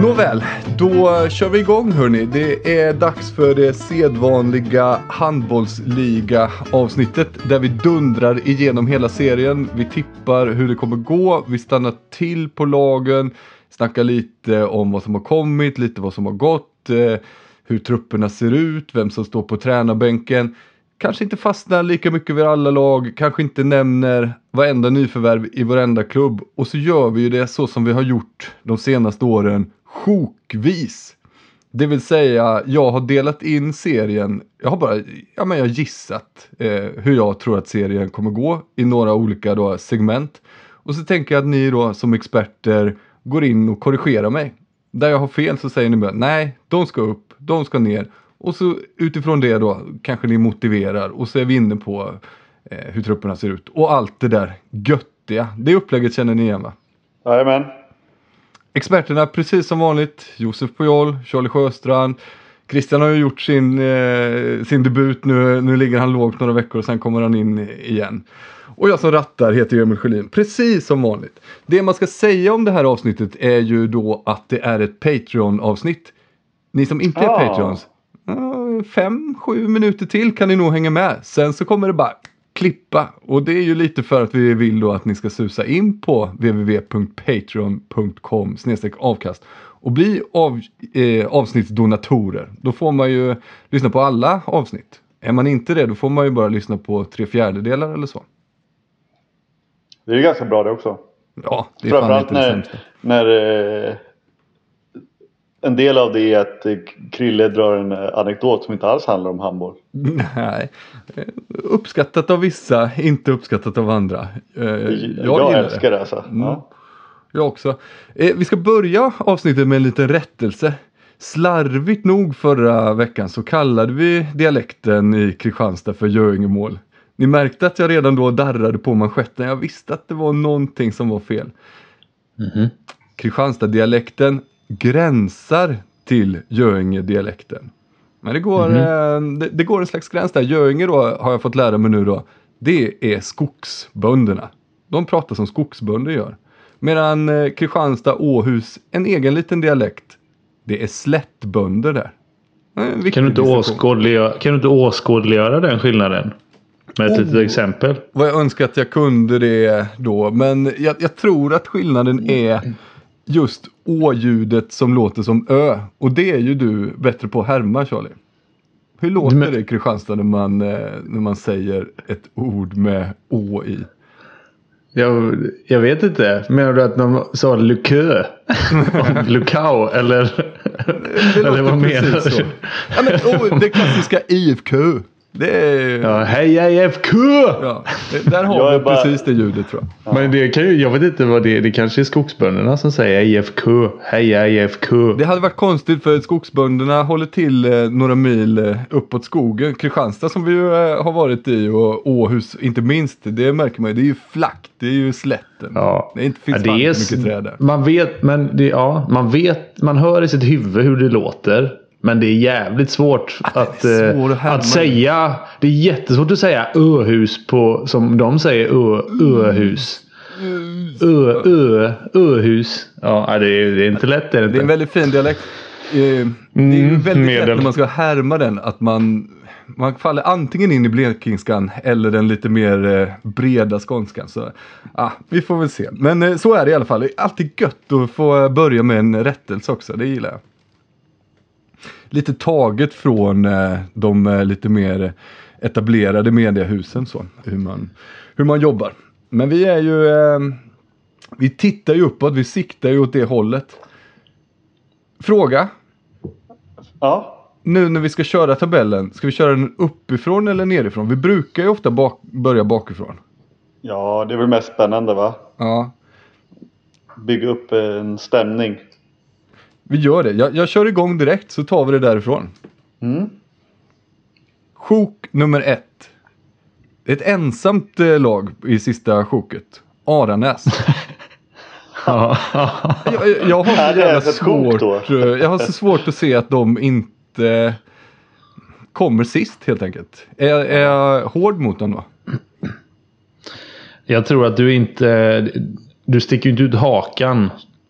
Nåväl, då kör vi igång hörni. Det är dags för det sedvanliga handbollsliga avsnittet där vi dundrar igenom hela serien. Vi tippar hur det kommer gå, vi stannar till på lagen, snackar lite om vad som har kommit, lite vad som har gått, eh, hur trupperna ser ut, vem som står på tränarbänken. Kanske inte fastnar lika mycket vid alla lag, kanske inte nämner varenda nyförvärv i varenda klubb och så gör vi ju det så som vi har gjort de senaste åren, sjokvis. Det vill säga, jag har delat in serien, jag har bara ja, men jag har gissat eh, hur jag tror att serien kommer gå i några olika då, segment. Och så tänker jag att ni då som experter går in och korrigerar mig. Där jag har fel så säger ni bara nej, de ska upp, de ska ner. Och så utifrån det då kanske ni motiverar och så är vi inne på eh, hur trupperna ser ut. Och allt det där göttiga. Det upplägget känner ni igen va? Jajamän. Experterna precis som vanligt. Josef Pujol, Charlie Sjöstrand. Christian har ju gjort sin, eh, sin debut nu. Nu ligger han lågt några veckor och sen kommer han in igen. Och jag som rattar heter Emil Sjölin, precis som vanligt. Det man ska säga om det här avsnittet är ju då att det är ett Patreon-avsnitt. Ni som inte är Ah. Patreons, eh, fem, sju minuter till kan ni nog hänga med. Sen så kommer det bara klippa och det är ju lite för att vi vill då att ni ska susa in på www.patreon.com avkast och bli av, eh, avsnittsdonatorer. Då får man ju lyssna på alla avsnitt. Är man inte det då får man ju bara lyssna på tre fjärdedelar eller så. Det är ju ganska bra det också. Ja, det är fan Framförallt inte det när, sämsta. när eh, en del av det är att Krille drar en eh, anekdot som inte alls handlar om handboll. Nej, Eh, uppskattat av vissa, inte uppskattat av andra. Eh, Jag, gillar älskar det alltså. Mm. Ja. Jag också. Vi ska börja avsnittet med en liten rättelse. Slarvigt nog förra veckan så kallade vi dialekten i Kristianstad för Göingemål. Ni märkte att jag redan då darrade på manschetten. Jag visste att det var någonting som var fel. Kristianstad-dialekten gränsar till Göinge-dialekten. Men det går, eh, det, det går en slags gräns där. Göinge då har jag fått lära mig nu då. Det är skogsbönderna. De pratar som skogsbönder gör. Medan eh, Kristianstad, Åhus, en egen liten dialekt. Det är slättbönder där. Kan du, inte åskådliggöra, kan du inte åskådliggöra den skillnaden? Med ett litet Oh. exempel. Vad jag önskar att jag kunde det då. Men jag, jag tror att skillnaden är just å-ljudet som låter som ö. Och det är ju du bättre på att härma Charlie. Hur låter Men- det i Kristianstad när man, eh, när man säger ett ord med å i? Jag, jag vet inte. Menar du att de sa lukö? Om Lukao eller? Det eller vad låter menar precis så. du? Ja, men, oh, det klassiska IFK. Det är... Ja, hej IFK! Ja, där har vi bara- precis det ljudet tror jag. Men det kan ju, jag vet inte vad det är. Det kanske är skogsbönderna som säger IFK. Hej IFK. Det hade varit konstigt för skogsbönderna håller till eh, några mil eh, uppåt skogen. Kristianstad som vi ju eh, har varit i och Åhus inte minst. Det märker man ju. Det är ju flackt. Det är ju slätten. Ja. Det inte, finns Ja, det är mycket träd där. Man vet, men det, ja, man vet, man hör i sitt huvud hur det låter. Men det är jävligt svårt att, eh, svårt att härma att säga. Det är jättesvårt att säga öhus på, som de säger, ö, öhus. Ö, ö, öhus. Ja, det är, det är inte lätt. Är det, Det är en väldigt fin dialekt. Eh, Det är ju Mm, väldigt lätt medel. när man ska härma den att man, man faller antingen in i blekingskan eller den lite mer eh, breda skånskan. Så ah, vi får väl se. Men så är det i alla fall. Det är alltid gött att få börja med en rättelse också. Det gillar jag. Lite taget från eh, de eh, lite mer etablerade mediehusen så. Hur man, hur man jobbar. Men vi är ju eh, vi tittar ju uppåt, vi siktar ju åt det hållet. Fråga. Ja, Nu när vi ska köra tabellen, ska vi köra den uppifrån eller nerifrån? Vi brukar ju ofta bak börja bakifrån. ja det är väl mest spännande va? Ja, Bygga upp en stämning. Vi gör det. Jag, jag kör igång direkt så tar vi det därifrån. Mm. Sjok nummer ett. Ett ensamt eh, lag i sista sjoket. Aranäs. Ja. Jag, jag, jag, har så jävla svårt, eh, jag har så svårt att se att de inte kommer sist helt enkelt. Är, är jag hård mot dem då? Jag tror att du inte... Du sticker ju inte ut hakan.